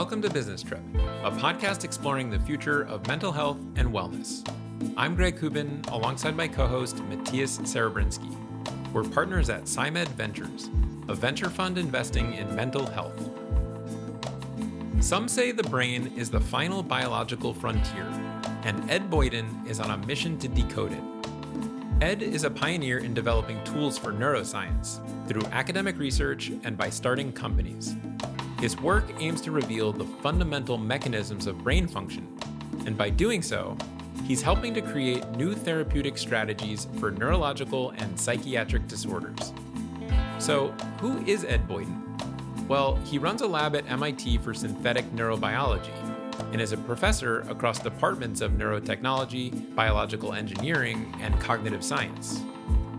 Welcome to Business Trip, a podcast exploring the future of mental health and wellness. I'm Greg Kubin, alongside my co host, Matias Serebrinsky. We're partners at PsyMed Ventures, a venture fund investing in mental health. Some say the brain is the final biological frontier, and Ed Boyden is on a mission to decode it. Ed is a pioneer in developing tools for neuroscience through academic research and by starting companies. His work aims to reveal the fundamental mechanisms of brain function, and by doing so, he's helping to create new therapeutic strategies for neurological and psychiatric disorders. So, who is Ed Boyden? Well, he runs a lab at MIT for synthetic neurobiology and is a professor across departments of neurotechnology, biological engineering, and cognitive science.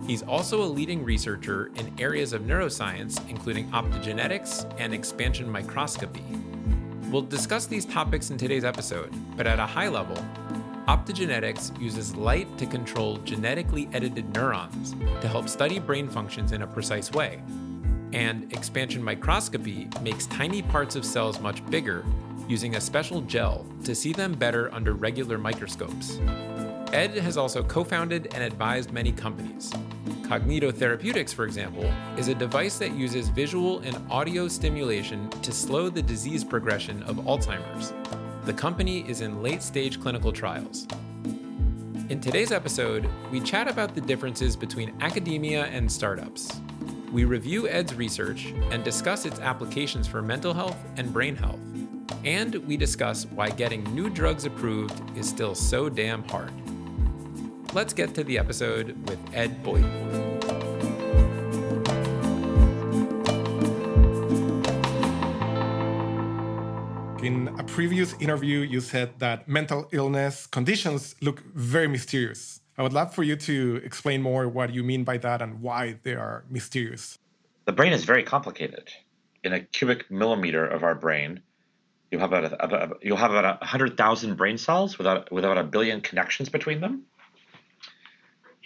He's also a leading researcher in areas of neuroscience, including optogenetics and expansion microscopy. We'll discuss these topics in today's episode, but at a high level, optogenetics uses light to control genetically edited neurons to help study brain functions in a precise way. And expansion microscopy makes tiny parts of cells much bigger using a special gel to see them better under regular microscopes. Ed has also co founded and advised many companies. Cognito Therapeutics, for example, is a device that uses visual and audio stimulation to slow the disease progression of Alzheimer's. The company is in late stage clinical trials. In today's episode, we chat about the differences between academia and startups. We review Ed's research and discuss its applications for mental health and brain health. And we discuss why getting new drugs approved is still so damn hard. Let's get to the episode with Ed Boyden. In a previous interview, you said that mental illness conditions look very mysterious. I would love for you to explain more what you mean by that and why they are mysterious. The brain is very complicated. In a cubic millimeter of our brain, you'll have about, a, you'll have about 100,000 brain cells without, without a billion connections between them.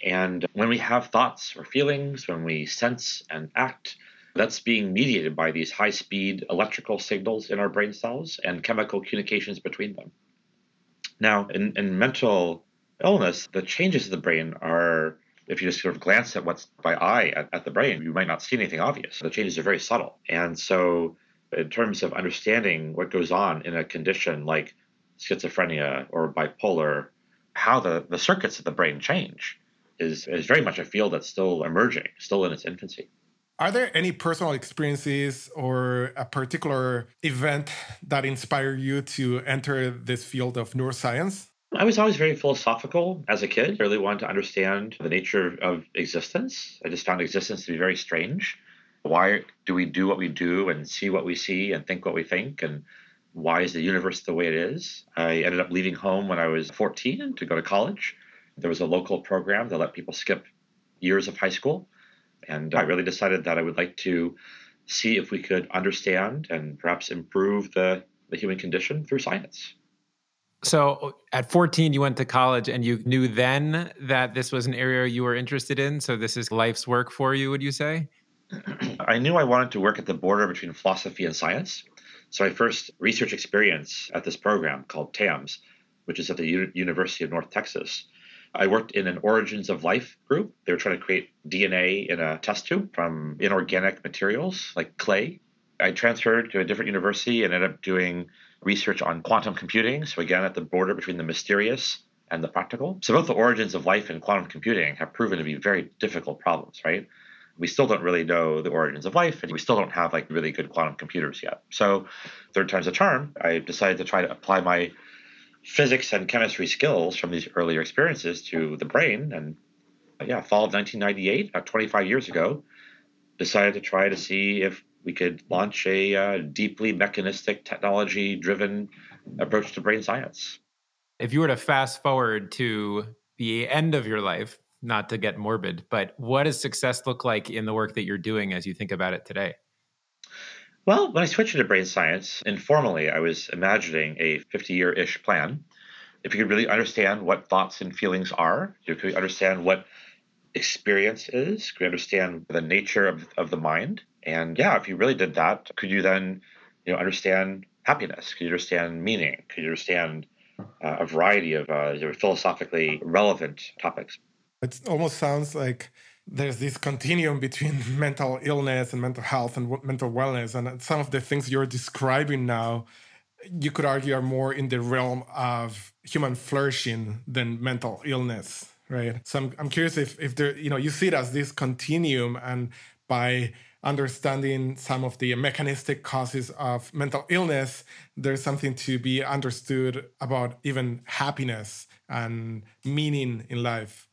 And when we have thoughts or feelings, when we sense and act, that's being mediated by these high speed electrical signals in our brain cells and chemical communications between them. Now, in, in mental illness, the changes of the brain are, if you just sort of glance at what's by eye at, at the brain, you might not see anything obvious. The changes are very subtle. And so, in terms of understanding what goes on in a condition like schizophrenia or bipolar, how the, the circuits of the brain change is, is very much a field that's still emerging, still in its infancy. Are there any personal experiences or a particular event that inspired you to enter this field of neuroscience? I was always very philosophical as a kid. I really wanted to understand the nature of existence. I just found existence to be very strange. Why do we do what we do and see what we see and think what we think? And why is the universe the way it is? I ended up leaving home when I was 14 to go to college. There was a local program that let people skip years of high school. And I really decided that I would like to see if we could understand and perhaps improve the, the human condition through science. So at 14, you went to college and you knew then that this was an area you were interested in. So this is life's work for you, would you say? I knew I wanted to work at the border between philosophy and science. So my first research experience at this program called TAMS, which is at the U- University of North Texas, I worked in an origins of life group. They were trying to create DNA in a test tube from inorganic materials like clay. I transferred to a different university and ended up doing research on quantum computing. So, again, at the border between the mysterious and the practical. So, both the origins of life and quantum computing have proven to be very difficult problems, right? We still don't really know the origins of life, and we still don't have like really good quantum computers yet. So, third time's a charm. I decided to try to apply my physics and chemistry skills from these earlier experiences to the brain. And yeah, fall of 1998, about 25 years ago, decided to try to see if we could launch a uh, deeply mechanistic, technology driven approach to brain science. If you were to fast forward to the end of your life, not to get morbid, but what does success look like in the work that you're doing as you think about it today? Well, when I switched into brain science, informally, I was imagining a 50 year ish plan. If you could really understand what thoughts and feelings are, you could understand what experience is, could understand the nature of, of the mind, and yeah, if you really did that, could you then, you know, understand happiness? Could you understand meaning? Could you understand uh, a variety of uh, philosophically relevant topics? It almost sounds like there's this continuum between mental illness and mental health and mental wellness. And some of the things you're describing now, you could argue are more in the realm of human flourishing than mental illness, right? So I'm, I'm curious if, if there, you know, you see it as this continuum and by understanding some of the mechanistic causes of mental illness, there's something to be understood about even happiness and meaning in life.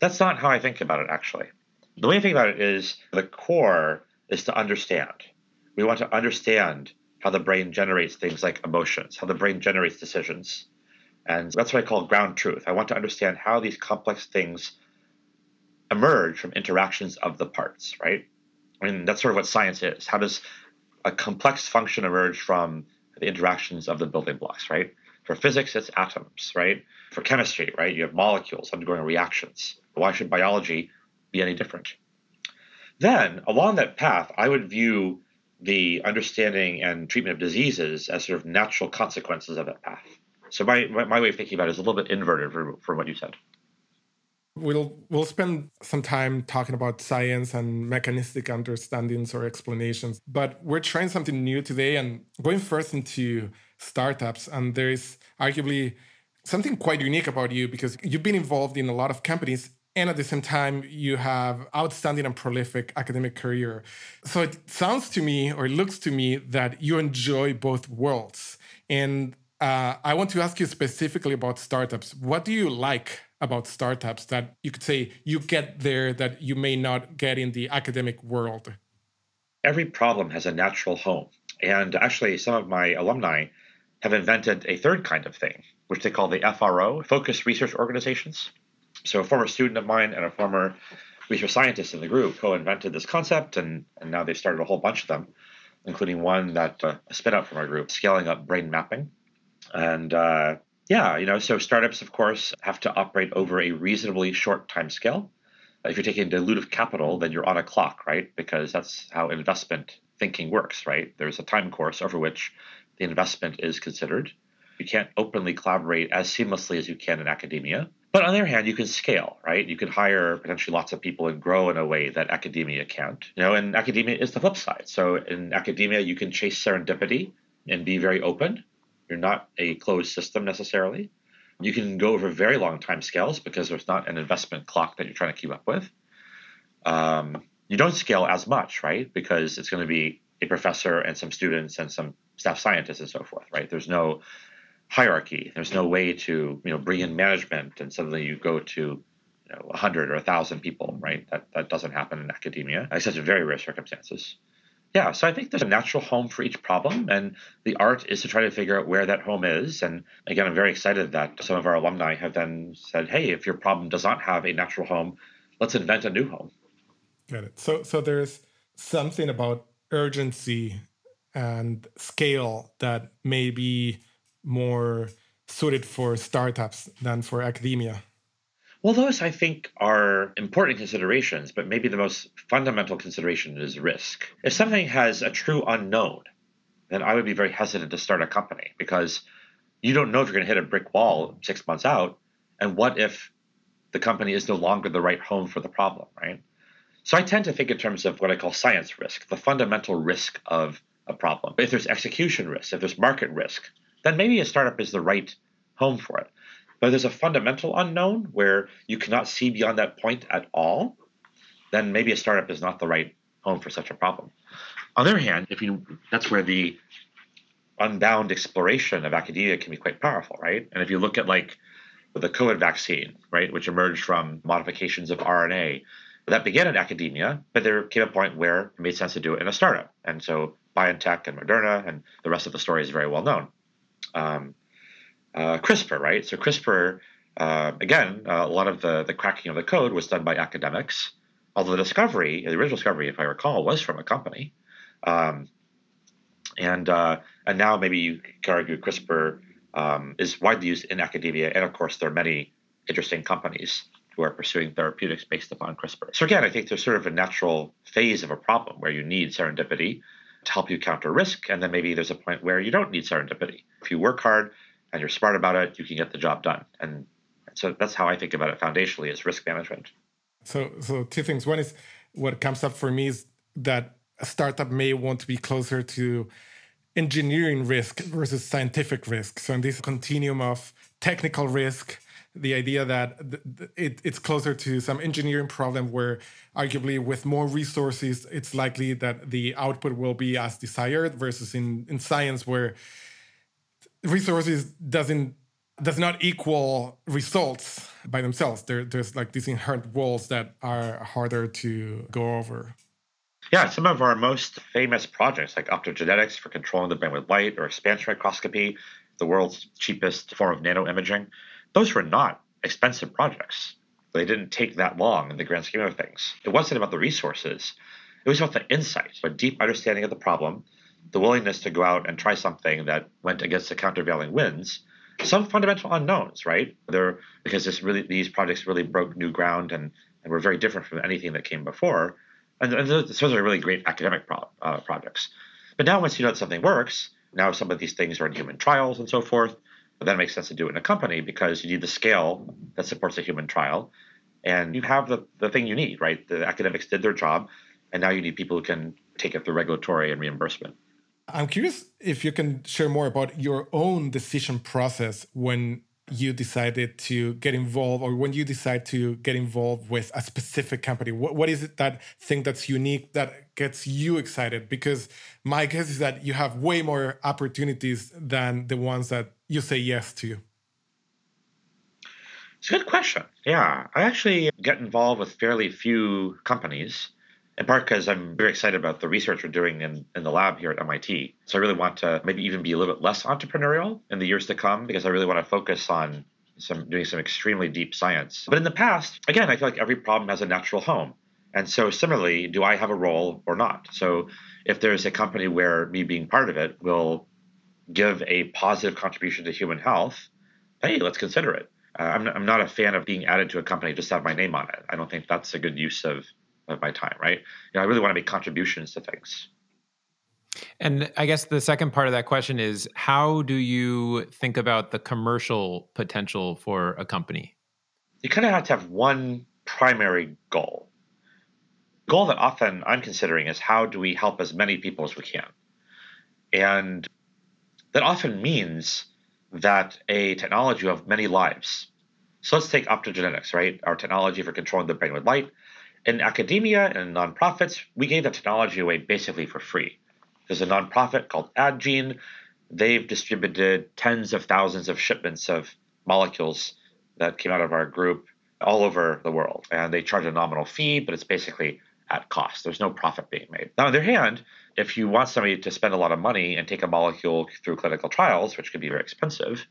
That's not how I think about it, actually. The way I think about it is the core is to understand. We want to understand how the brain generates things like emotions, how the brain generates decisions. And that's what I call ground truth. I want to understand how these complex things emerge from interactions of the parts, right? I mean, that's sort of what science is. How does a complex function emerge from the interactions of the building blocks, right? For physics, it's atoms, right? For chemistry, right? You have molecules undergoing reactions. Why should biology be any different? Then, along that path, I would view the understanding and treatment of diseases as sort of natural consequences of that path. So my, my way of thinking about it is a little bit inverted from, from what you said. We'll we'll spend some time talking about science and mechanistic understandings or explanations, but we're trying something new today and going first into startups. And there is arguably something quite unique about you because you've been involved in a lot of companies and at the same time you have outstanding and prolific academic career so it sounds to me or it looks to me that you enjoy both worlds and uh, i want to ask you specifically about startups what do you like about startups that you could say you get there that you may not get in the academic world? Every problem has a natural home. And actually, some of my alumni have invented a third kind of thing, which they call the FRO, Focused Research Organizations. So, a former student of mine and a former research scientist in the group co invented this concept, and, and now they've started a whole bunch of them, including one that uh, spit out from our group, scaling up brain mapping. And uh, yeah, you know, so startups, of course, have to operate over a reasonably short time scale. If you're taking dilutive capital, then you're on a clock, right? Because that's how investment thinking works, right? There's a time course over which the investment is considered. You can't openly collaborate as seamlessly as you can in academia. But on the other hand, you can scale, right? You can hire potentially lots of people and grow in a way that academia can't. You know, and academia is the flip side. So in academia, you can chase serendipity and be very open you're not a closed system necessarily. You can go over very long time scales because there's not an investment clock that you're trying to keep up with. Um, you don't scale as much, right? Because it's going to be a professor and some students and some staff scientists and so forth, right? There's no hierarchy. There's no way to you know bring in management and suddenly you go to you know 100 or 1,000 people, right? That that doesn't happen in academia, except in very rare circumstances. Yeah, so I think there's a natural home for each problem, and the art is to try to figure out where that home is. And again, I'm very excited that some of our alumni have then said, "Hey, if your problem does not have a natural home, let's invent a new home." Got it. So, so there's something about urgency and scale that may be more suited for startups than for academia. Well, those I think are important considerations, but maybe the most fundamental consideration is risk. If something has a true unknown, then I would be very hesitant to start a company because you don't know if you're going to hit a brick wall six months out. And what if the company is no longer the right home for the problem, right? So I tend to think in terms of what I call science risk, the fundamental risk of a problem. If there's execution risk, if there's market risk, then maybe a startup is the right home for it. But if there's a fundamental unknown where you cannot see beyond that point at all, then maybe a startup is not the right home for such a problem. On the other hand, if you that's where the unbound exploration of academia can be quite powerful, right? And if you look at like the COVID vaccine, right, which emerged from modifications of RNA, that began in academia, but there came a point where it made sense to do it in a startup. And so BioNTech and Moderna and the rest of the story is very well known. Um, uh, CRISPR, right? So CRISPR, uh, again, uh, a lot of the, the cracking of the code was done by academics, although the discovery, the original discovery, if I recall, was from a company. Um, and uh, and now maybe you could argue CRISPR um, is widely used in academia, and of course there are many interesting companies who are pursuing therapeutics based upon CRISPR. So again, I think there's sort of a natural phase of a problem where you need serendipity to help you counter risk. And then maybe there's a point where you don't need serendipity. If you work hard and you're smart about it, you can get the job done. And so that's how I think about it foundationally is risk management. So, so two things. One is what comes up for me is that a startup may want to be closer to engineering risk versus scientific risk. So, in this continuum of technical risk, the idea that it, it's closer to some engineering problem where arguably with more resources it's likely that the output will be as desired versus in, in science where resources doesn't does not equal results by themselves. There, there's like these inherent walls that are harder to go over. Yeah some of our most famous projects like optogenetics for controlling the brain with light or expansion microscopy the world's cheapest form of nanoimaging those were not expensive projects. They didn't take that long in the grand scheme of things. It wasn't about the resources, it was about the insight, a deep understanding of the problem, the willingness to go out and try something that went against the countervailing winds. Some fundamental unknowns, right? There, because this really, these projects really broke new ground and, and were very different from anything that came before. And, and those are really great academic pro, uh, projects. But now, once you know that something works, now some of these things are in human trials and so forth. But then it makes sense to do it in a company because you need the scale that supports a human trial. And you have the, the thing you need, right? The academics did their job, and now you need people who can take it through regulatory and reimbursement. I'm curious if you can share more about your own decision process when you decided to get involved or when you decide to get involved with a specific company what, what is it that thing that's unique that gets you excited because my guess is that you have way more opportunities than the ones that you say yes to you. it's a good question yeah i actually get involved with fairly few companies in part because I'm very excited about the research we're doing in, in the lab here at MIT. So I really want to maybe even be a little bit less entrepreneurial in the years to come because I really want to focus on some doing some extremely deep science. But in the past, again, I feel like every problem has a natural home. And so similarly, do I have a role or not? So if there's a company where me being part of it will give a positive contribution to human health, hey, let's consider it. Uh, I'm, I'm not a fan of being added to a company just to have my name on it. I don't think that's a good use of of my time, right? You know, I really want to make contributions to things. And I guess the second part of that question is how do you think about the commercial potential for a company? You kind of have to have one primary goal. The goal that often I'm considering is how do we help as many people as we can? And that often means that a technology of many lives. So let's take optogenetics, right? Our technology for controlling the brain with light in academia and nonprofits, we gave the technology away basically for free. There's a nonprofit called Addgene. They've distributed tens of thousands of shipments of molecules that came out of our group all over the world. And they charge a nominal fee, but it's basically at cost. There's no profit being made. Now, on the other hand, if you want somebody to spend a lot of money and take a molecule through clinical trials, which could be very expensive,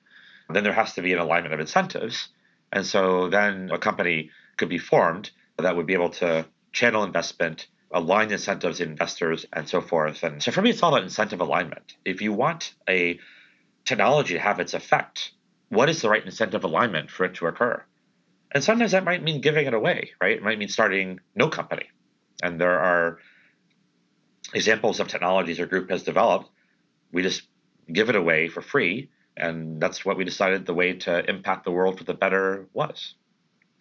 then there has to be an alignment of incentives. And so then a company could be formed that would be able to channel investment, align incentives, investors, and so forth. And so for me, it's all about incentive alignment. If you want a technology to have its effect, what is the right incentive alignment for it to occur? And sometimes that might mean giving it away, right? It might mean starting no company. And there are examples of technologies our group has developed. We just give it away for free. And that's what we decided the way to impact the world for the better was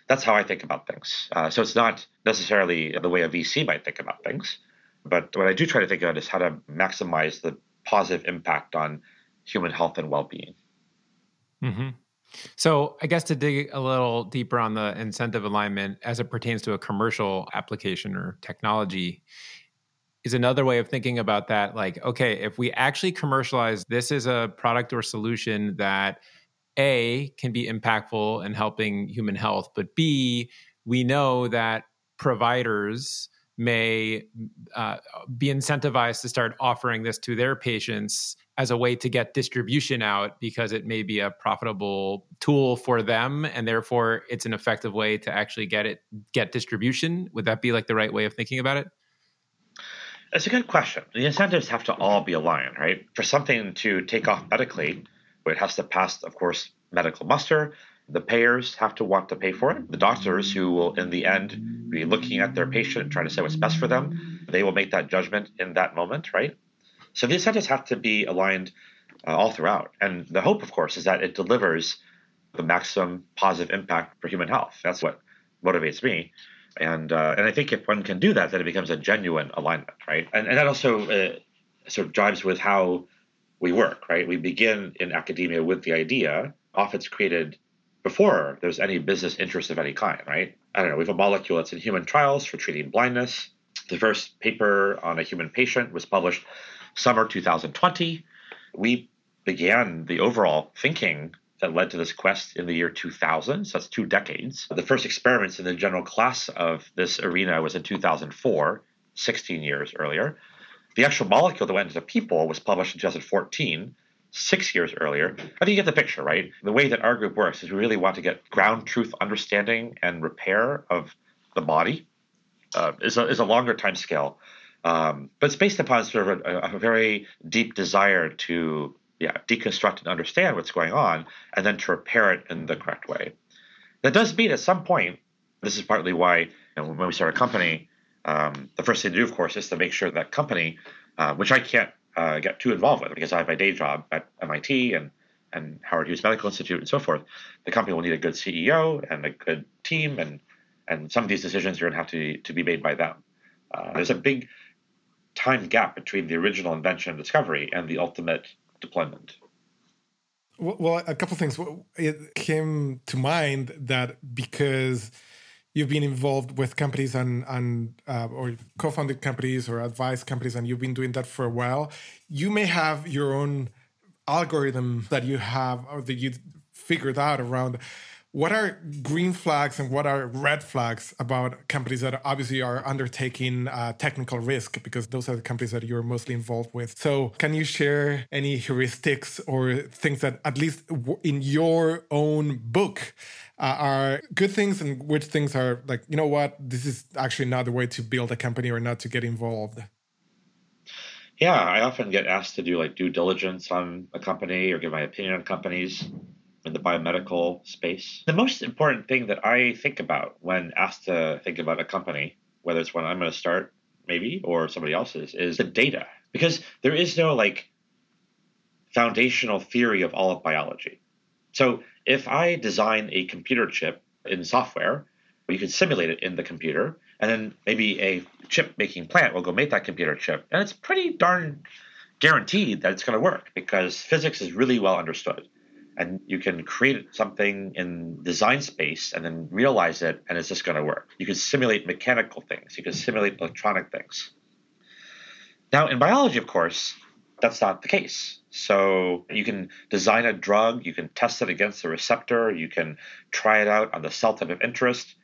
that's how I think about things. Uh, so it's not necessarily the way a VC might think about things, but what I do try to think about is how to maximize the positive impact on human health and well-being. Mm-hmm. So I guess to dig a little deeper on the incentive alignment as it pertains to a commercial application or technology is another way of thinking about that like okay if we actually commercialize this is a product or solution that a can be impactful in helping human health, but B, we know that providers may uh, be incentivized to start offering this to their patients as a way to get distribution out because it may be a profitable tool for them and therefore it's an effective way to actually get it get distribution. Would that be like the right way of thinking about it it's a good question the incentives have to all be aligned right for something to take off medically it has to pass, of course, medical muster. The payers have to want to pay for it. The doctors, who will in the end be looking at their patient and trying to say what's best for them, they will make that judgment in that moment, right? So the incentives have to be aligned uh, all throughout. And the hope, of course, is that it delivers the maximum positive impact for human health. That's what motivates me. And uh, and I think if one can do that, then it becomes a genuine alignment, right? And and that also uh, sort of drives with how we work, right? We begin in academia with the idea. Often it's created before there's any business interest of any kind, right? I don't know. We have a molecule that's in human trials for treating blindness. The first paper on a human patient was published summer 2020. We began the overall thinking that led to this quest in the year 2000. So that's two decades. The first experiments in the general class of this arena was in 2004, 16 years earlier. The actual molecule that went into people was published in 2014, six years earlier. I think you get the picture, right? The way that our group works is we really want to get ground truth understanding and repair of the body. Uh, is, a, is a longer time scale. Um, but it's based upon sort of a, a very deep desire to yeah, deconstruct and understand what's going on, and then to repair it in the correct way. That does mean at some point, this is partly why you know, when we start a company, um, the first thing to do, of course, is to make sure that company, uh, which I can't uh, get too involved with because I have my day job at MIT and and Howard Hughes Medical Institute and so forth, the company will need a good CEO and a good team, and and some of these decisions are going to have to to be made by them. Uh, there's a big time gap between the original invention and discovery and the ultimate deployment? Well, a couple things. It came to mind that because you've been involved with companies and and uh, or co-founded companies or advised companies, and you've been doing that for a while, you may have your own algorithm that you have or that you figured out around what are green flags and what are red flags about companies that obviously are undertaking uh, technical risk? Because those are the companies that you're mostly involved with. So can you share any heuristics or things that at least in your own book uh, are good things and which things are like you know what this is actually not the way to build a company or not to get involved? Yeah i often get asked to do like due diligence on a company or give my opinion on companies in the biomedical space. The most important thing that I think about when asked to think about a company, whether it's one I'm going to start maybe or somebody else's, is the data. Because there is no like foundational theory of all of biology. So if I design a computer chip in software, you can simulate it in the computer, and then maybe a chip making plant will go make that computer chip. And it's pretty darn guaranteed that it's going to work because physics is really well understood and you can create something in design space and then realize it and it's just going to work. You can simulate mechanical things. You can simulate electronic things. Now in biology of course that's not the case. So you can design a drug you can test it against the receptor you can try it out on the cell type of interest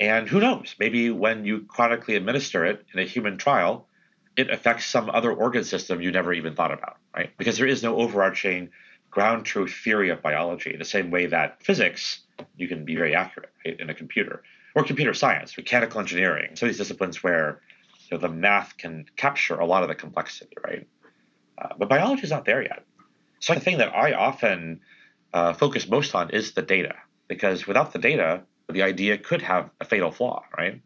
and who knows? Maybe when you chronically administer it in a human trial it affects some other organ system you never even thought about right? Because there is no overarching ground truth theory of biology, the same way that physics, you can be very accurate right, in a computer, or computer science, mechanical engineering, of these disciplines where you know, the math can capture a lot of the complexity, right? Uh, but biology is not there yet. So the thing that I often uh, focus most on is the data, because without the data, the idea could have a fatal flaw, right?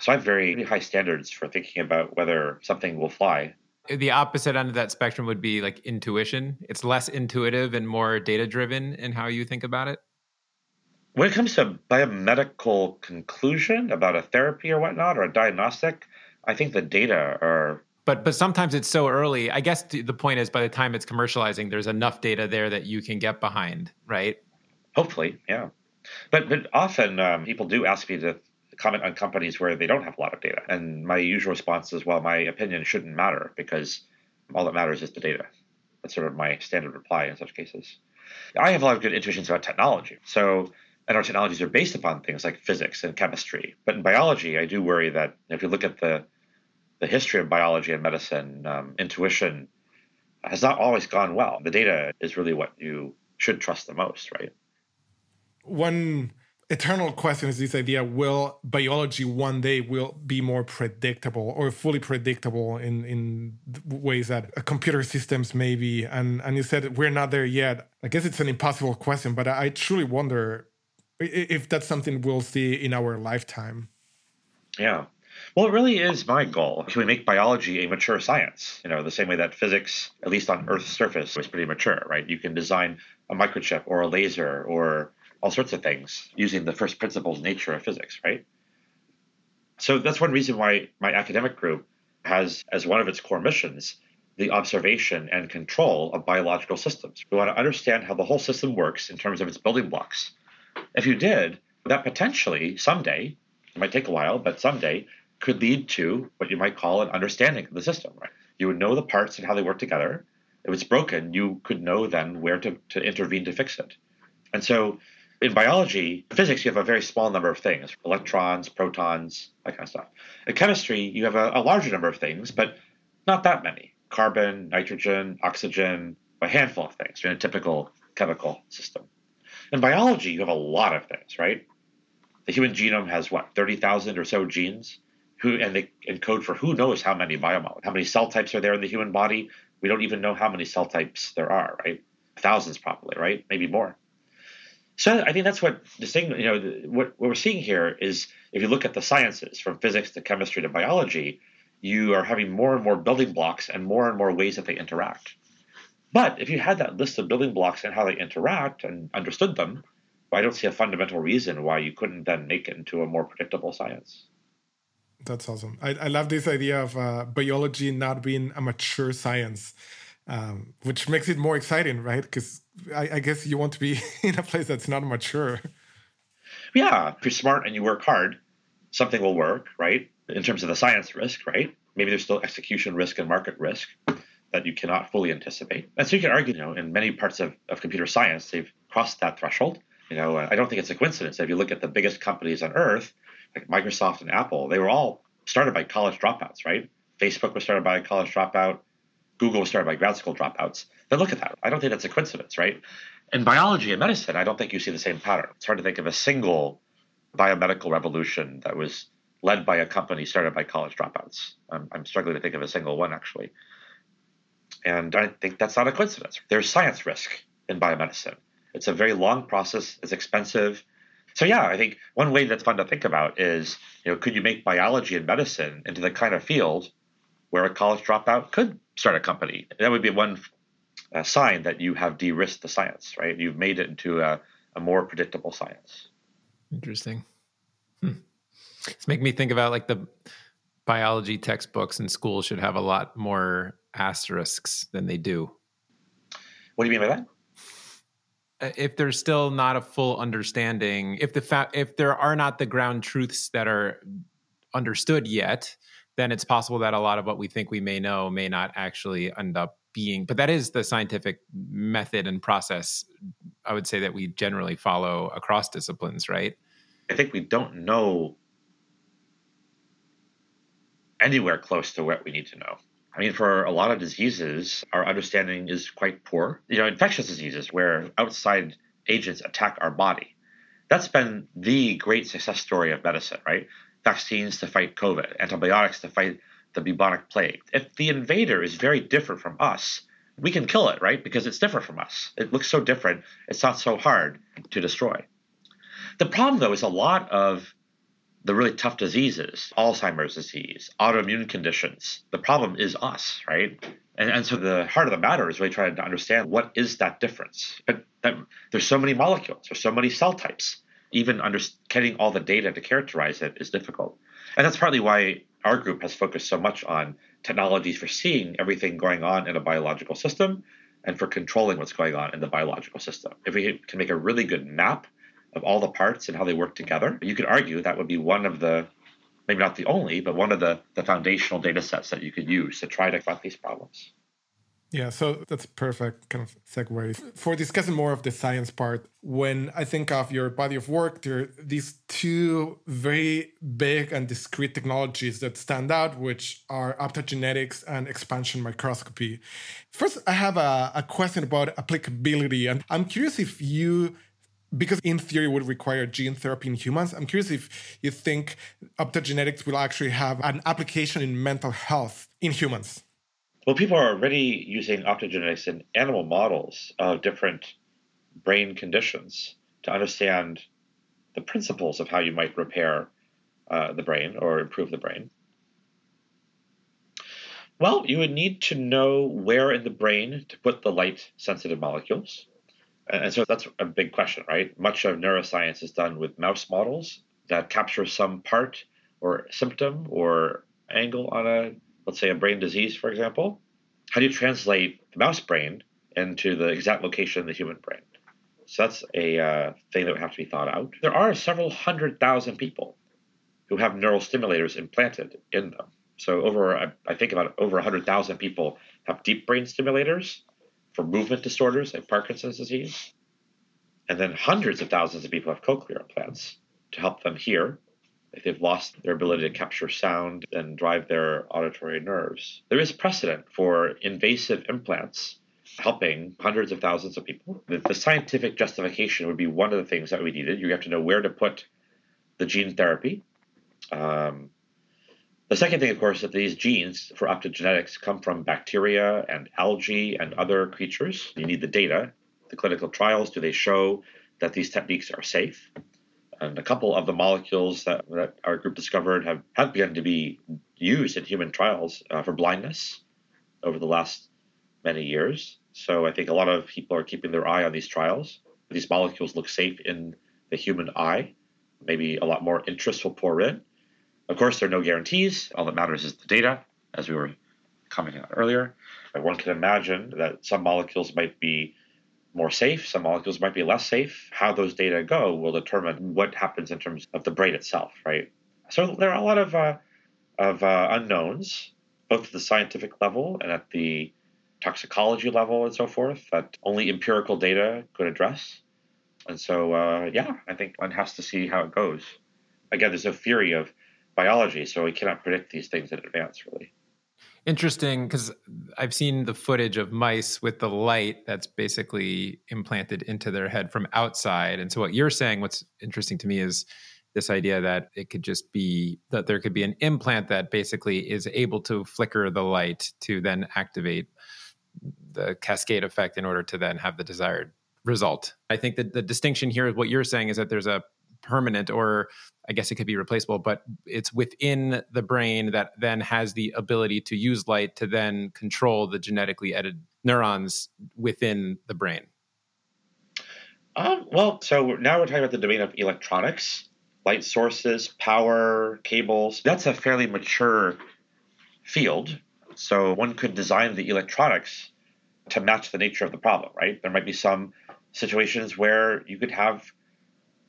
So I have very high standards for thinking about whether something will fly the opposite end of that spectrum would be like intuition. It's less intuitive and more data driven in how you think about it. When it comes to biomedical conclusion about a therapy or whatnot or a diagnostic, I think the data are. But but sometimes it's so early. I guess the point is by the time it's commercializing, there's enough data there that you can get behind, right? Hopefully, yeah. But but often um, people do ask me to comment on companies where they don't have a lot of data. And my usual response is, well, my opinion shouldn't matter because all that matters is the data. That's sort of my standard reply in such cases. I have a lot of good intuitions about technology. So, and our technologies are based upon things like physics and chemistry. But in biology, I do worry that if you look at the the history of biology and medicine, um, intuition has not always gone well. The data is really what you should trust the most, right? One eternal question is this idea will biology one day will be more predictable or fully predictable in in ways that computer systems may be and and you said we're not there yet i guess it's an impossible question but i truly wonder if that's something we'll see in our lifetime yeah Well, it really is my goal. Can we make biology a mature science? You know, the same way that physics, at least on Earth's surface, was pretty mature, right? You can design a microchip or a laser or all sorts of things using the first principles nature of physics, right? So that's one reason why my academic group has as one of its core missions the observation and control of biological systems. We want to understand how the whole system works in terms of its building blocks. If you did, that potentially someday, it might take a while, but someday could lead to what you might call an understanding of the system, right? You would know the parts and how they work together. If it's broken, you could know then where to, to intervene to fix it. And so in biology, physics, you have a very small number of things electrons, protons, that kind of stuff. In chemistry, you have a, a larger number of things, but not that many carbon, nitrogen, oxygen, a handful of things in a typical chemical system. In biology, you have a lot of things, right? The human genome has what, 30,000 or so genes? Who, and they encode for who knows how many biomolecules. How many cell types are there in the human body? We don't even know how many cell types there are, right? Thousands probably, right? Maybe more. So I think that's what distinguish. You know, what, what we're seeing here is if you look at the sciences from physics to chemistry to biology, you are having more and more building blocks and more and more ways that they interact. But if you had that list of building blocks and how they interact and understood them, I don't see a fundamental reason why you couldn't then make it into a more predictable science. That's awesome. I, I love this idea of uh, biology not being a mature science, um, which makes it more exciting, right? Because I, I, guess you want to be in a place that's not mature. Yeah, if you're smart and you work hard, something will work, right? In terms of the science risk, right? Maybe there's still execution risk and market risk that you cannot fully anticipate. And so you can argue, you know, in many parts of, of computer science, they've crossed that threshold. You know, I don't think it's a coincidence. If you look at the biggest companies on earth, like Microsoft and Apple, they were all started by college dropouts, right? Facebook was started by a college dropout. Google was started by grad school dropouts. Then look at that. I don't think that's a coincidence, right? In biology and medicine, I don't think you see the same pattern. It's hard to think of a single biomedical revolution that was led by a company started by college dropouts. I'm, I'm struggling to think of a single one, actually. And I think that's not a coincidence. There's science risk in biomedicine. It's a very long process, it's expensive, so yeah, I think one way that's fun to think about is, you know, could you make biology and medicine into the kind of field where a college dropout could start a company? That would be one uh, sign that you have de-risked the science, right? You've made it into a, a more predictable science. Interesting. Hmm. It's making me think about like the biology textbooks in school should have a lot more asterisks than they do. What do you mean by that? Uh, if there's still not a full understanding, if the fa- if there are not the ground truths that are understood yet, then it's possible that a lot of what we think we may know may not actually end up being. But that is the scientific method and process. I would say that we generally follow across disciplines, right? I think we don't know anywhere close to what we need to know. I mean, for a lot of diseases, our understanding is quite poor. You know, infectious diseases where outside agents attack our body. That's been the great success story of medicine, right? Vaccines to fight COVID, antibiotics to fight the bubonic plague. If the invader is very different from us, we can kill it, right? Because it's different from us. It looks so different, it's not so hard to destroy. The problem, though, is a lot of the really tough diseases, Alzheimer's disease, autoimmune conditions. The problem is us, right? And, and so the heart of the matter is really trying to understand what is that difference. But that, there's so many molecules, there's so many cell types. Even under, getting all the data to characterize it is difficult. And that's partly why our group has focused so much on technologies for seeing everything going on in a biological system and for controlling what's going on in the biological system. If we can make a really good map of all the parts and how they work together. You could argue that would be one of the, maybe not the only, but one of the, the foundational data sets that you could use to try to fight these problems. Yeah, so that's perfect kind of segue for discussing more of the science part. When I think of your body of work, there are these two very big and discrete technologies that stand out, which are optogenetics and expansion microscopy. First, I have a, a question about applicability, and I'm curious if you because in theory would require gene therapy in humans. I'm curious if you think optogenetics will actually have an application in mental health in humans. Well, people are already using optogenetics in animal models of different brain conditions to understand the principles of how you might repair uh, the brain or improve the brain? Well, you would need to know where in the brain to put the light sensitive molecules. And so that's a big question, right? Much of neuroscience is done with mouse models that capture some part or symptom or angle on a, let's say, a brain disease, for example. How do you translate the mouse brain into the exact location in the human brain? So that's a uh, thing that would have to be thought out. There are several hundred thousand people who have neural stimulators implanted in them. So over, I think about over 100,000 people have deep brain stimulators for movement disorders like Parkinson's disease. And then hundreds of thousands of people have cochlear implants to help them hear if they've lost their ability to capture sound and drive their auditory nerves. There is precedent for invasive implants helping hundreds of thousands of people. The, the, scientific justification would be one of the things that we needed. You have to know where to put the gene therapy. Um, the second thing, of course, that these genes for optogenetics come from bacteria and algae and other creatures. You need the data. The clinical trials, do they show that these techniques are safe? And a couple of the molecules that, that our group discovered have, have begun to be used in human trials uh, for blindness over the last many years. So I think a lot of people are keeping their eye on these trials. These molecules look safe in the human eye. Maybe a lot more interest will pour in. Of course, there are no guarantees. All that matters is the data, as we were commenting on earlier. But one can imagine that some molecules might be more safe, some molecules might be less safe. How those data go will determine what happens in terms of the brain itself, right? So there are a lot of uh, of uh, unknowns, both at the scientific level and at the toxicology level and so forth that only empirical data could address. And so, uh, yeah, I think one has to see how it goes. Again, there's a theory of biology, so we cannot predict these things in advance, really. Interesting, because I've seen the footage of mice with the light that's basically implanted into their head from outside. And so, what you're saying, what's interesting to me is this idea that it could just be that there could be an implant that basically is able to flicker the light to then activate the cascade effect in order to then have the desired result. I think that the distinction here is what you're saying is that there's a permanent or I guess it could be replaceable, but it's within the brain that then has the ability to use light to then control the genetically edited neurons within the brain. Um, well, so now we're talking about the domain of electronics, light sources, power, cables. That's a fairly mature field. So one could design the electronics to match the nature of the problem, right? There might be some situations where you could have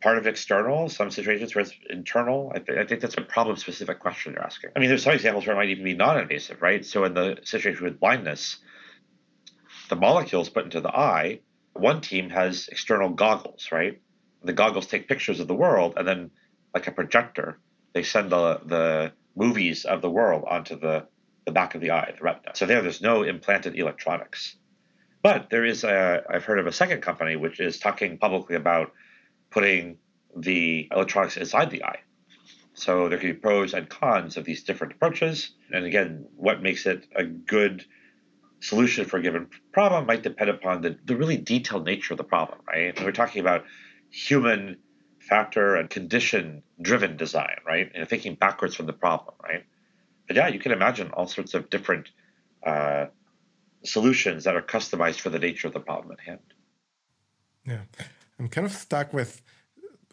part of external, some situations where it's internal. I, th- I think that's a problem specific question you're asking. I mean, there's some examples where it might even be non invasive, right? So, in the situation with blindness, the molecules put into the eye, one team has external goggles, right? The goggles take pictures of the world, and then, like a projector, they send the, the movies of the world onto the, the back of the eye, the retina. So, there, there's no implanted electronics. But there is a, I've heard of a second company which is talking publicly about putting the electronics inside the eye. So there could be pros and cons of these different approaches. And again, what makes it a good solution for a given problem might depend upon the, the really detailed nature of the problem, right? And we're talking about human factor and condition driven design, right? And thinking backwards from the problem, right? But yeah, you can imagine all sorts of different uh, solutions that are customized for the nature of the problem at hand. Yeah, I'm kind of stuck with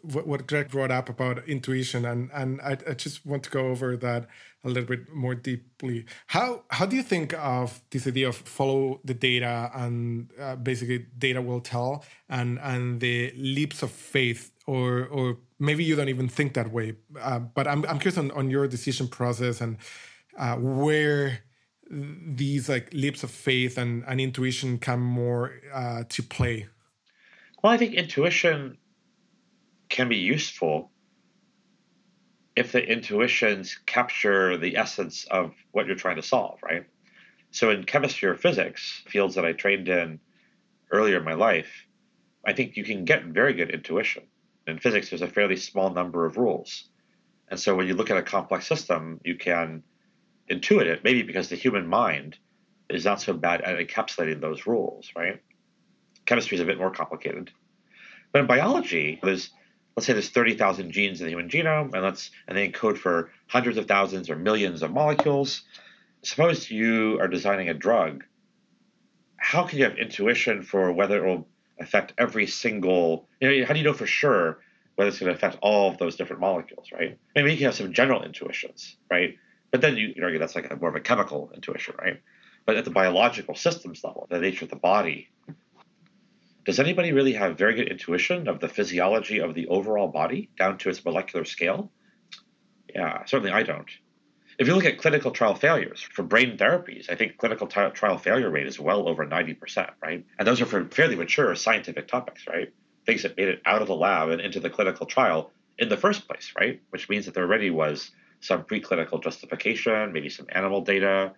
what, Greg brought up about intuition, and and I, I, just want to go over that a little bit more deeply. How how do you think of this idea of follow the data and uh, basically data will tell, and and the leaps of faith, or or maybe you don't even think that way, uh, but I'm I'm curious on, on your decision process and uh, where these like leaps of faith and, and intuition come more uh, to play? Well, I think intuition can be useful if the intuitions capture the essence of what you're trying to solve, right? So in chemistry or physics, fields that I trained in earlier in my life, I think you can get very good intuition. In physics, there's a fairly small number of rules. And so when you look at a complex system, you can intuit it, maybe because the human mind is not so bad at encapsulating those rules, right? Chemistry is a bit more complicated. But in biology, there's let's say there's 30,000 genes in the human genome, and let's and they encode for hundreds of thousands or millions of molecules. Suppose you are designing a drug. How can you have intuition for whether it will affect every single? You know, how do you know for sure whether it's going to affect all of those different molecules, right? Maybe you can have some general intuitions, right? But then you, argue that's like a, more of a chemical intuition, right? But at the biological systems level, the nature of the body, does anybody really have very good intuition of the physiology of the overall body down to its molecular scale? Yeah, certainly I don't. If you look at clinical trial failures for brain therapies, I think clinical t- trial failure rate is well over 90%, right? And those are for fairly mature scientific topics, right? Things that made it out of the lab and into the clinical trial in the first place, right? Which means that there already was some preclinical justification, maybe some animal data.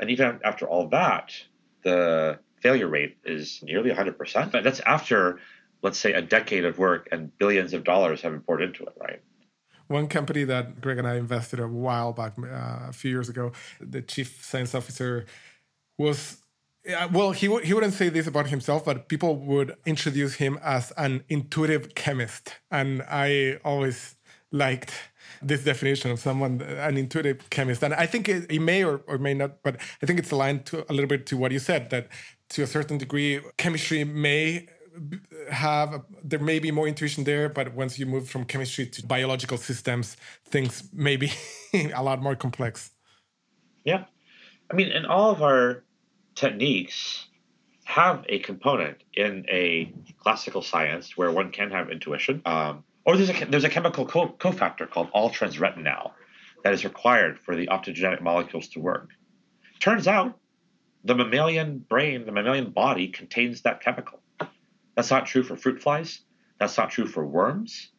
And even after all that, the failure rate is nearly 100%. But that's after, let's say, a decade of work and billions of dollars have been poured into it, right? One company that Greg and I invested a while back, uh, a few years ago, the chief science officer was well, he, w- he wouldn't say this about himself, but people would introduce him as an intuitive chemist. And I always liked this definition of someone, an intuitive chemist. And I think it, it may or, or may not, but I think it's aligned to a little bit to what you said that to a certain degree, chemistry may have there may be more intuition there but once you move from chemistry to biological systems things may be a lot more complex. Yeah. I mean and all of our techniques have a component in a classical science where one can have intuition. Um, or there's a there's a chemical co- cofactor called all-trans-retinal that is required for the optogenetic molecules to work. Turns out the mammalian brain, the mammalian body contains that chemical. That's not true for fruit flies. That's not true for worms.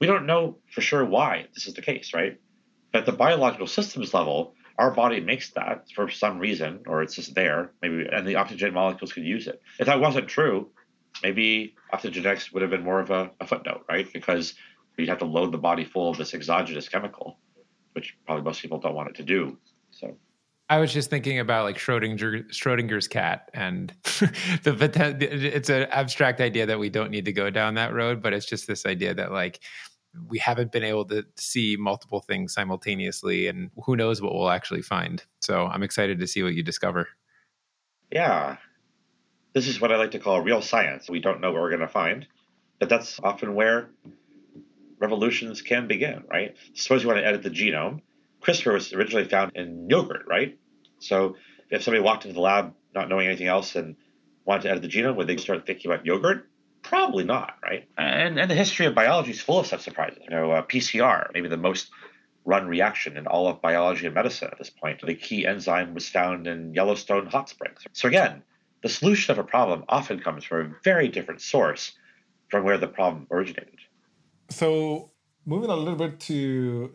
We don't know for sure why this is the case, right? But at the biological systems level, our body makes that for some reason, or it's just there, maybe, and the opsin molecules could use it. If that wasn't true, maybe optogenetics would have been more of a, a footnote, right? Because you'd have to load the body full of this exogenous chemical, which probably most people don't want it to do. So I was just thinking about like Schrodinger, Schrodinger's cat, and the, it's an abstract idea that we don't need to go down that road, but it's just this idea that like we haven't been able to see multiple things simultaneously, and who knows what we'll actually find. So I'm excited to see what you discover. Yeah, this is what I like to call real science. We don't know what we're going to find, but that's often where revolutions can begin, right? Suppose you want to edit the genome. CRISPR was originally found in yogurt, right? So if somebody walked into the lab not knowing anything else and wanted to edit the genome, would they start thinking about yogurt? Probably not, right? And and the history of biology is full of such surprises. You know, uh, PCR, maybe the most run reaction in all of biology and medicine at this point. The key enzyme was found in Yellowstone hot springs. So again, the solution of a problem often comes from a very different source from where the problem originated. So moving a little bit to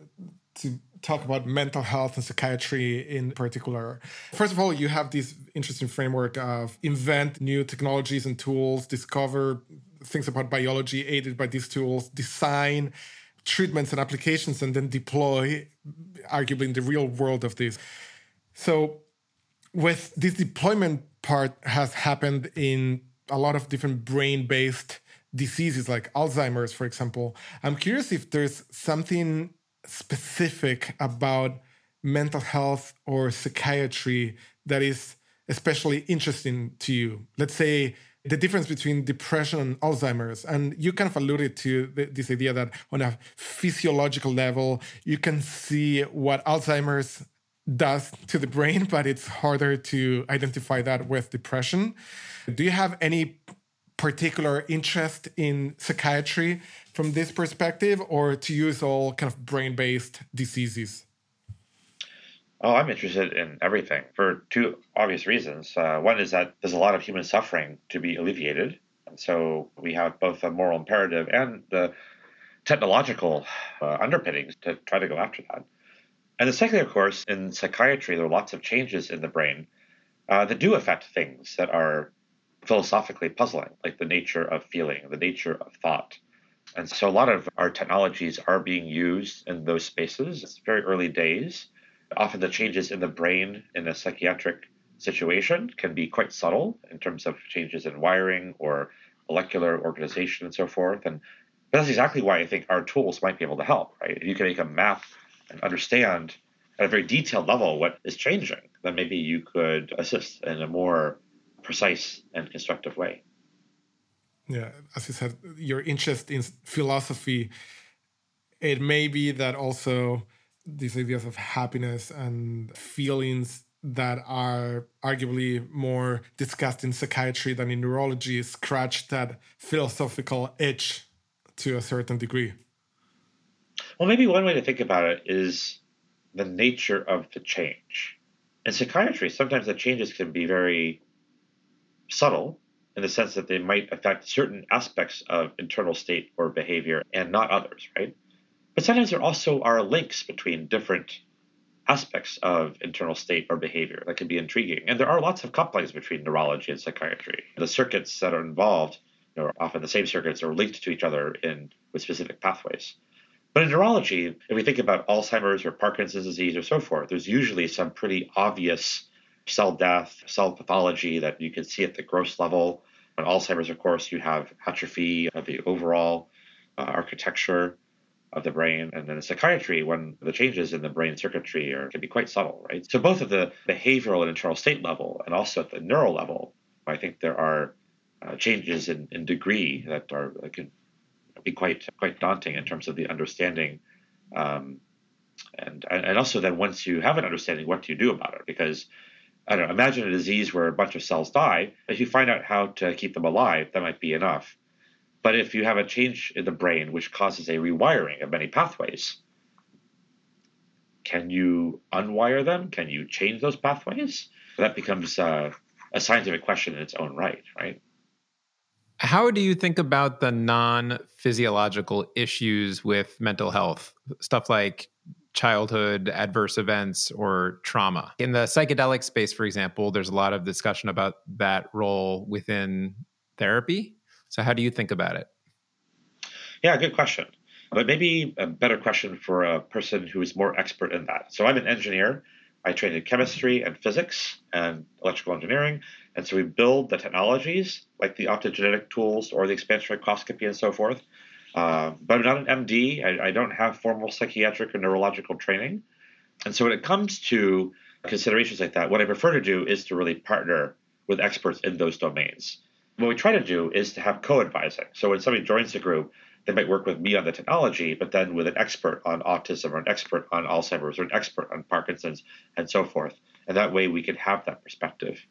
to talk about mental health and psychiatry in particular. First of all, you have this interesting framework of invent new technologies and tools, discover things about biology aided by these tools, design treatments and applications, and then deploy, arguably in the real world of this. So, with this deployment part has happened in a lot of different brain-based diseases like Alzheimer's, for example. I'm curious if there's something specific about mental health or psychiatry that is especially interesting to you? Let's say the difference between depression and Alzheimer's. And you kind of alluded to this idea that on a physiological level, you can see what Alzheimer's does to the brain, but it's harder to identify that with depression. Do you have any particular interest in psychiatry from this perspective, or to use all kind of brain based diseases? Oh, I'm interested in everything for two obvious reasons. Uh, one is that there's a lot of human suffering to be alleviated. And so we have both a moral imperative and the technological uh, underpinnings to try to go after that. And the second, of course, in psychiatry, there are lots of changes in the brain uh, that do affect things that are philosophically puzzling, like the nature of feeling, the nature of thought. And so a lot of our technologies are being used in those spaces. It's very early days. Often the changes in the brain in a psychiatric situation can be quite subtle in terms of changes in wiring or molecular organization and so forth. And that's exactly why I think our tools might be able to help, right? If you can make a map and understand at a very detailed level what is changing, then maybe you could assist in a more precise and constructive way. Yeah, as you said, your interest in philosophy, it may be that also these ideas of happiness and feelings that are arguably more discussed in psychiatry than in neurology scratch that philosophical itch to a certain degree. Well, maybe one way to think about it is the nature of the change. In psychiatry, sometimes the changes can be very subtle in the sense that they might affect certain aspects of internal state or behavior and not others, right? But sometimes there also are links between different aspects of internal state or behavior that can be intriguing. And there are lots of couplings between neurology and psychiatry. The circuits that are involved you know, are often the same circuits are linked to each other in with specific pathways. But in neurology, if we think about Alzheimer's or Parkinson's disease or so forth, there's usually some pretty obvious cell death, cell pathology that you can see at the gross level. In Alzheimer's, of course, you have atrophy of the overall uh, architecture of the brain. And then psychiatry, when the changes in the brain circuitry are, can be quite subtle, right? So both at the behavioral and internal state level and also at the neural level, I think there are uh, changes in, in degree that are that can be quite quite daunting in terms of the understanding. Um, and, and also then once you have an understanding, what do you do about it? Because I don't know, imagine a disease where a bunch of cells die. If you find out how to keep them alive, that might be enough. But if you have a change in the brain which causes a rewiring of many pathways, can you unwire them? Can you change those pathways? That becomes uh, a scientific question in its own right, right? How do you think about the non physiological issues with mental health? Stuff like childhood adverse events or trauma. In the psychedelic space, for example, there's a lot of discussion about that role within therapy. So, how do you think about it? Yeah, good question. But maybe a better question for a person who is more expert in that. So, I'm an engineer. I trained in chemistry and physics and electrical engineering. And so we build the technologies like the optogenetic tools or the expansion microscopy and so forth. Uh, but I'm not an MD. I, I don't have formal psychiatric or neurological training. And so when it comes to considerations like that, what I prefer to do is to really partner with experts in those domains what we try to do is to have co-advising. So when somebody joins the group, they might work with me on the technology, but then with an expert on autism or an expert on Alzheimer's or an expert on Parkinson's and so forth. And that way we can have that perspective.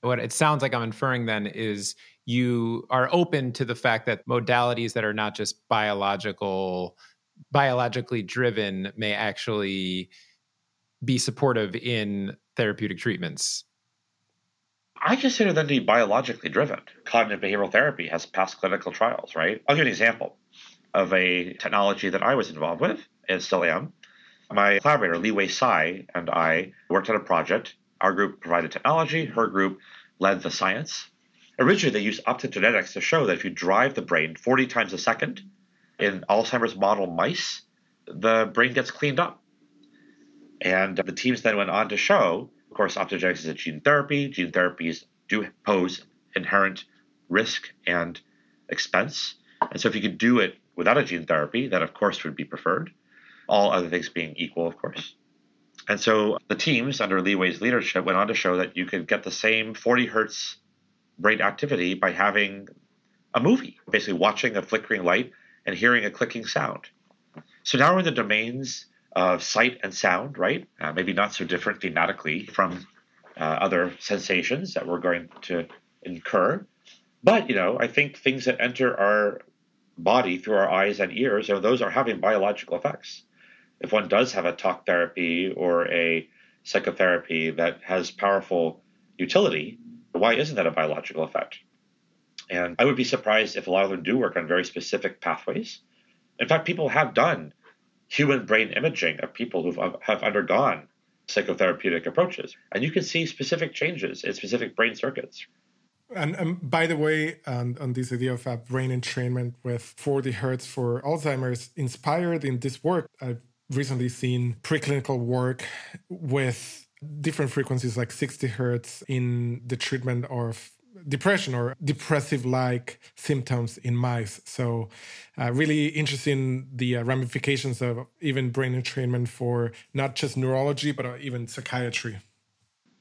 What it sounds like I'm inferring then is you are open to the fact that modalities that are not just biological, biologically driven may actually be supportive in therapeutic treatments I consider them to be biologically driven. Cognitive behavioral therapy has passed clinical trials, right? I'll give you an example of a technology that I was involved with and still am. My collaborator, Li-Huei Tsai, and I worked on a project. Our group provided technology, her group led the science. Originally, they used optogenetics to show that if you drive the brain 40 times a second in Alzheimer's model mice, the brain gets cleaned up. And uh, the teams then went on to show of course, optogenetics is a gene therapy. Gene therapies do pose inherent risk and expense. And so if you could do it without a gene therapy, that of course would be preferred, all other things being equal, of course. And so the teams under Li-Huei's leadership went on to show that you could get the same 40 hertz activity by having a movie, basically watching a flickering light and hearing a clicking sound. So now we're in the domains of sight and sound, right? Uh, maybe not so different thematically from uh, other sensations that we're going to incur. But, you know, I think things that enter our body through our eyes and ears, you know, those are having biological effects. If one does have a talk therapy or a psychotherapy that has powerful utility, why isn't that a biological effect? And I would be surprised if a lot of them do work on very specific pathways. In fact, people have done human brain imaging of people who have undergone psychotherapeutic approaches. And you can see specific changes in specific brain circuits. And, and by the way, um, on this idea of a brain entrainment with 40 hertz for Alzheimer's, inspired in this work, I've recently seen preclinical work with different frequencies like 60 hertz in the treatment of depression or depressive like symptoms in mice. So, uh, really interesting the uh, ramifications of even brain entrainment for not just neurology, but uh, even psychiatry.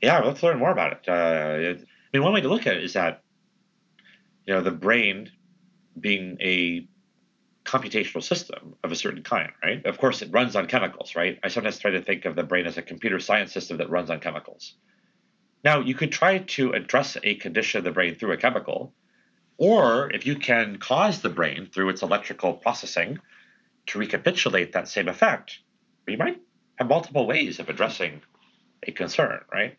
Yeah, let's learn more about it. Uh, I mean, one way to look at it is that, you know, the brain being a computational system of a certain kind, right? Of course, it runs on chemicals, right? I sometimes try to think of the brain as a computer science system that runs on chemicals. Now, you could try to address a condition of the brain through a chemical, or if you can cause the brain through its electrical processing to recapitulate that same effect, you might have multiple ways of addressing a concern, right?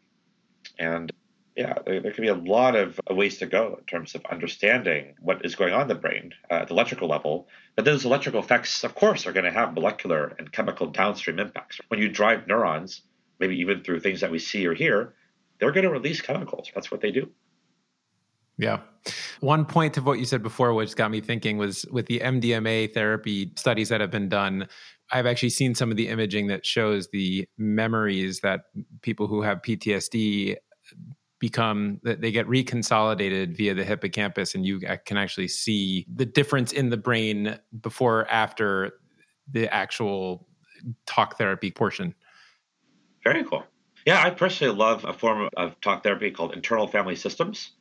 And yeah, there, there can be a lot of ways to go in terms of understanding what is going on in the brain uh, at the electrical level. But those electrical effects, of course, are going to have molecular and chemical downstream impacts. When you drive neurons, maybe even through things that we see or hear, they're going to release chemicals. That's what they do. Yeah. One point of what you said before, which got me thinking, was with the MDMA therapy studies that have been done. I've actually seen some of the imaging that shows the memories that people who have PTSD become that they get reconsolidated via the hippocampus and you can actually see the difference in the brain before after the actual talk therapy portion. Very cool. Yeah i personally love a form of talk therapy called internal family systems.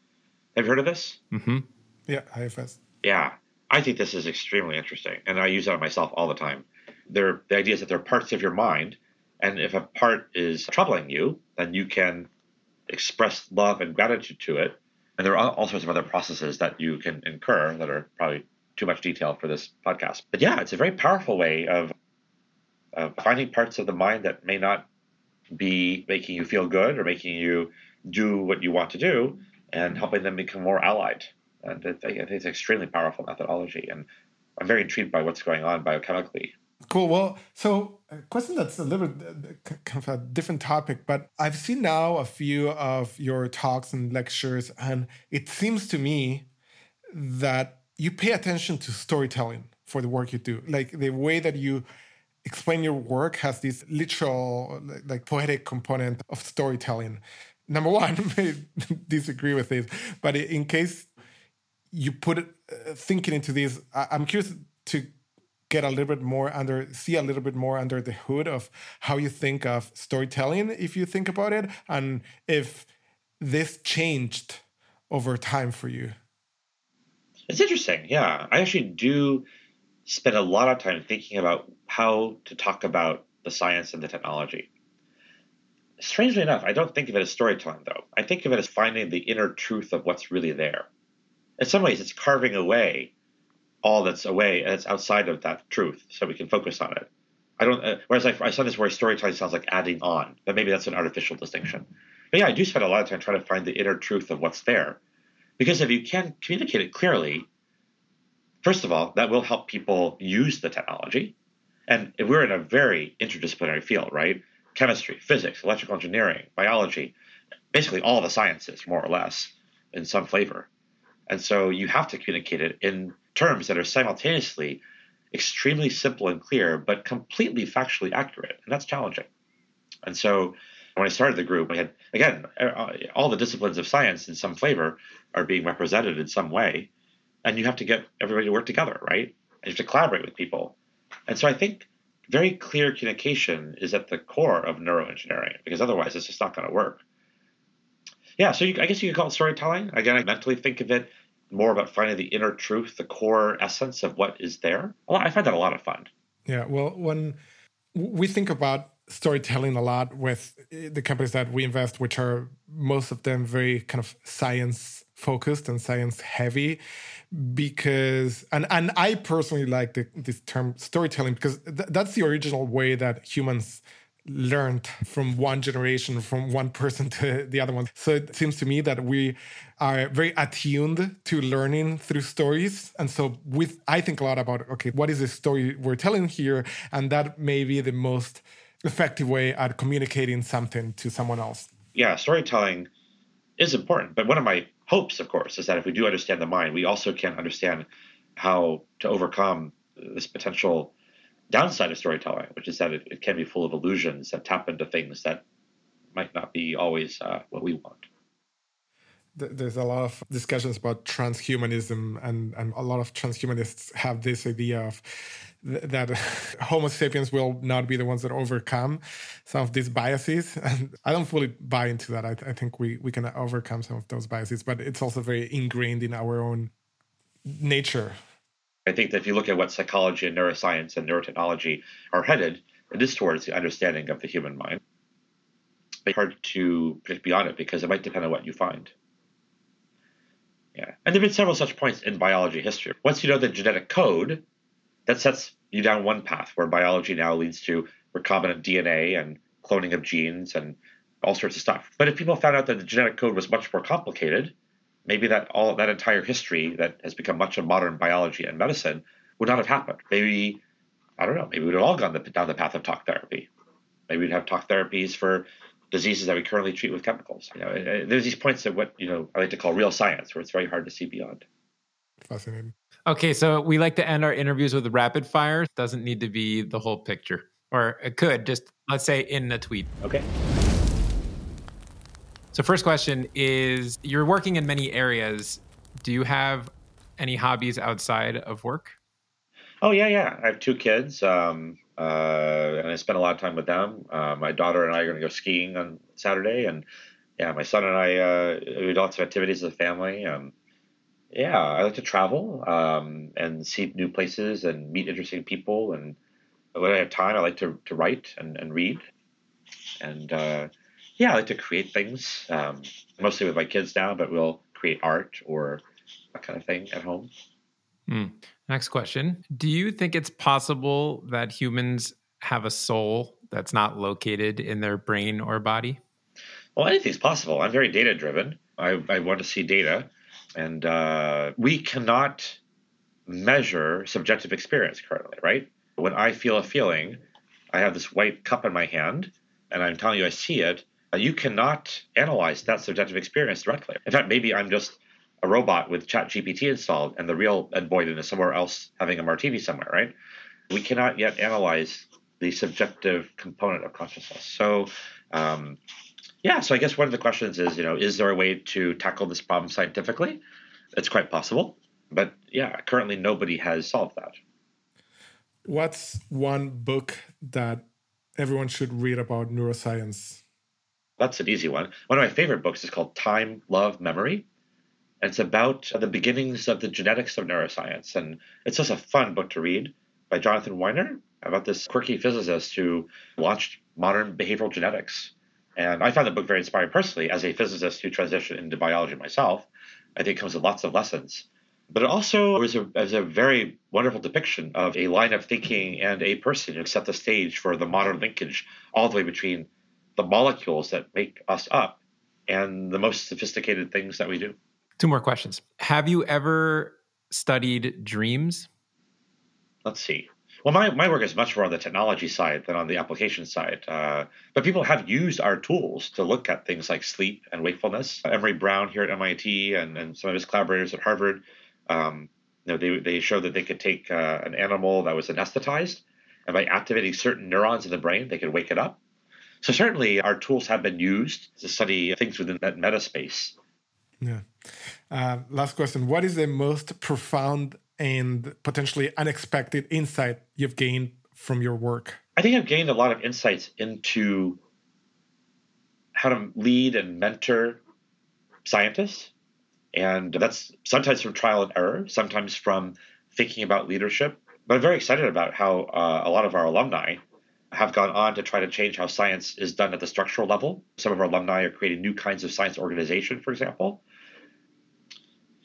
Have you heard of this? Mm-hmm. yeah ifs yeah. I think this is extremely interesting and i use it on myself all the time. There, the idea is that there are parts of your mind and if a part is troubling you then you can express love and gratitude to it. And there are all sorts of other processes that you can incur that are probably too much detail for this podcast. But yeah, it's a very powerful way of, of finding parts of the mind that may not be making you feel good or making you do what you want to do and helping them become more allied. And I think it's an extremely powerful methodology. And I'm very intrigued by what's going on biochemically Cool. Well, so a question that's a little bit kind of a different topic, but I've seen now a few of your talks and lectures, and it seems to me that you pay attention to storytelling for the work you do. Like the way that you explain your work has this literal, like poetic component of storytelling. Number one, may disagree with this, but in case you put uh, thinking into this, I'm curious to get a little bit more under see a little bit more under the hood of how you think of storytelling if you think about it and if this changed over time for you? It's interesting yeah. I actually do spend a lot of time thinking about how to talk about the science and the technology. Strangely enough i don't think of it as storytelling though. I think of it as finding the inner truth of what's really there. In some ways it's carving away all that's away it's outside of that truth, so we can focus on it. I don't. Uh, whereas I, I saw this where storytelling sounds like adding on, but maybe that's an artificial distinction. But yeah, I do spend a lot of time trying to find the inner truth of what's there, because if you can communicate it clearly, first of all, that will help people use the technology. And if we're in a very interdisciplinary field, right? Chemistry, physics, electrical engineering, biology, basically all the sciences, more or less, in some flavor. And so you have to communicate it in terms that are simultaneously extremely simple and clear, but completely factually accurate. And that's challenging. And so when I started the group, I had, again, uh, all the disciplines of science in some flavor are being represented in some way. And you have to get everybody to work together, right? And you have to collaborate with people. And so I think very clear communication is at the core of neuroengineering because otherwise it's just not going to work. Yeah, so you, I guess you could call it storytelling. Again, I mentally think of it more about finding the inner truth, the core essence of what is there. I find that a lot of fun. Yeah, well, when we think about storytelling a lot with eh, the companies that we invest, which are most of them very kind of science focused and science heavy, because and and I personally like the, this term storytelling because th- that's the original way that humans learned from one generation, from one person to the other one. So it seems to me that we are very attuned to learning through stories. And so with I think a lot about okay, what is the story we're telling here? And that may be the most effective way at communicating something to someone else. Yeah, storytelling is important. But one of my hopes, of course, is that if we do understand the mind, we also can understand how to overcome this potential downside of storytelling, which is that it, it can be full of illusions that tap into things that might not be always uh, what we want. there's a lot of discussions about transhumanism and, and a lot of transhumanists have this idea of th- that homo sapiens will not be the ones that overcome some of these biases. And i don't fully buy into that. I, I think we, we can overcome some of those biases but it's also very ingrained in our own nature i think that if you look at what psychology and neuroscience and neurotechnology are headed it is towards the understanding of the human mind it's hard to predict beyond it because it might depend on what you find yeah. And there have been several such points in biology history. Once you know the genetic code, that sets you down one path where biology now leads to recombinant DNA and cloning of genes and all sorts of stuff. But if people found out that the genetic code was much more complicated, maybe that all that entire history that has become much of modern biology and medicine would not have happened. Maybe I don't know. Maybe we'd have all gone the, down the path of talk therapy. Maybe we'd have talk therapies for diseases that we currently treat with chemicals. You know, there's these points of what you know I like to call real science, where it's very hard to see beyond. Fascinating. Okay, so we like to end our interviews with rapid fire. Doesn't need to be the whole picture, or it could just let's say in a tweet. Okay. So first question is: You're working in many areas. Do you have any hobbies outside of work? Oh yeah, yeah. I have two kids. Um, uh, and I spend a lot of time with them. Uh, my daughter and I are going to go skiing on Saturday, and yeah, my son and I uh, do lots of activities as a family. Um, yeah, I like to travel um, and see new places and meet interesting people. And when I have time, I like to, to write and, and read. And uh, yeah, I like to create things, um, mostly with my kids now, but we'll create art or that kind of thing at home. Mm. Next question Do you think it's possible that humans have a soul that's not located in their brain or body? Well, anything's possible. I'm very data driven. I, I want to see data. And uh, we cannot measure subjective experience currently, right? When I feel a feeling, I have this white cup in my hand, and I'm telling you I see it. Uh, you cannot analyze that subjective experience directly. In fact, maybe I'm just a robot with ChatGPT installed, and the real Ed Boyden is somewhere else having a martini somewhere, right? We cannot yet analyze the subjective component of consciousness. So, um, yeah, so I guess one of the questions is, you know, is there a way to tackle this problem scientifically? It's quite possible, but yeah, currently nobody has solved that. What's one book that everyone should read about neuroscience? That's an easy one. One of my favorite books is called Time, Love, Memory And it's about the beginnings of the genetics of neuroscience. And it's just a fun book to read by Jonathan Weiner about this quirky physicist who launched modern behavioral genetics. And I found the book very inspiring personally as a physicist who transitioned into biology myself. I think it comes with lots of lessons. But it also was a, was a very wonderful depiction of a line of thinking and a person who set the stage for the modern linkage all the way between the molecules that make us up and the most sophisticated things that we do. Two more questions. Have you ever studied dreams? Let's see. Well, my, my work is much more on the technology side than on the application side. Uh, but people have used our tools to look at things like sleep and wakefulness. Emery Brown here at MIT and, and some of his collaborators at Harvard, um, you know, they, they showed that they could take uh, an animal that was anesthetized, and by activating certain neurons in the brain, they could wake it up. So certainly our tools have been used to study things within that meta space. Yeah. Uh, last question. What is the most profound and potentially unexpected insight you've gained from your work? I think I've gained a lot of insights into how to lead and mentor scientists. And that's sometimes from trial and error, sometimes from thinking about leadership. But I'm very excited about how uh, a lot of our alumni have gone on to try to change how science is done at the structural level. Some of our alumni are creating new kinds of science organization, for example.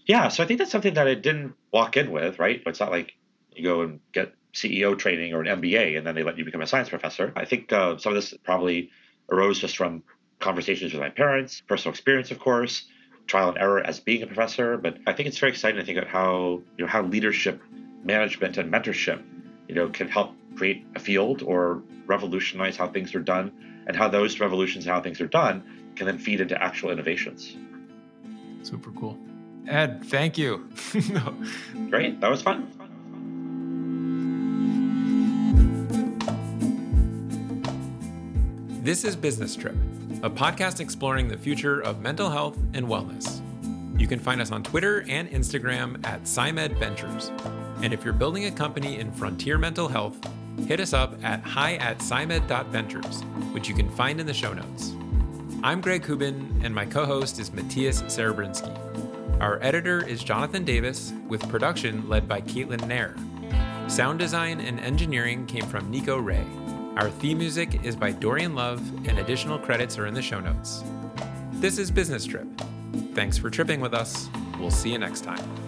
Yeah, so I think that's something that I didn't walk in with, right? It's not like you go and get CEO training or an MBA and then they let you become a science professor. I think uh, some of this probably arose just from conversations with my parents, personal experience, of course, trial and error as being a professor. But I think it's very exciting to think about how you know how leadership, management, and mentorship, you know, can help create a field or revolutionize how things are done, and how those revolutions and how things are done can then feed into actual innovations. Super cool. Ed, thank you. Great. That was fun. This is Business Trip, a podcast exploring the future of mental health and wellness. You can find us on Twitter and Instagram at PsyMed Ventures. And if you're building a company in frontier mental health, hit us up at hi at psymed.ventures, which you can find in the show notes. I'm Greg Kubin, and my co host is Matias Serebrinsky. Our editor is Jonathan Davis, with production led by Caitlin Ner. Sound design and engineering came from Nico Rey. Our theme music is by Dorian Love, and additional credits are in the show notes. This is Business Trip. Thanks for tripping with us. We'll see you next time.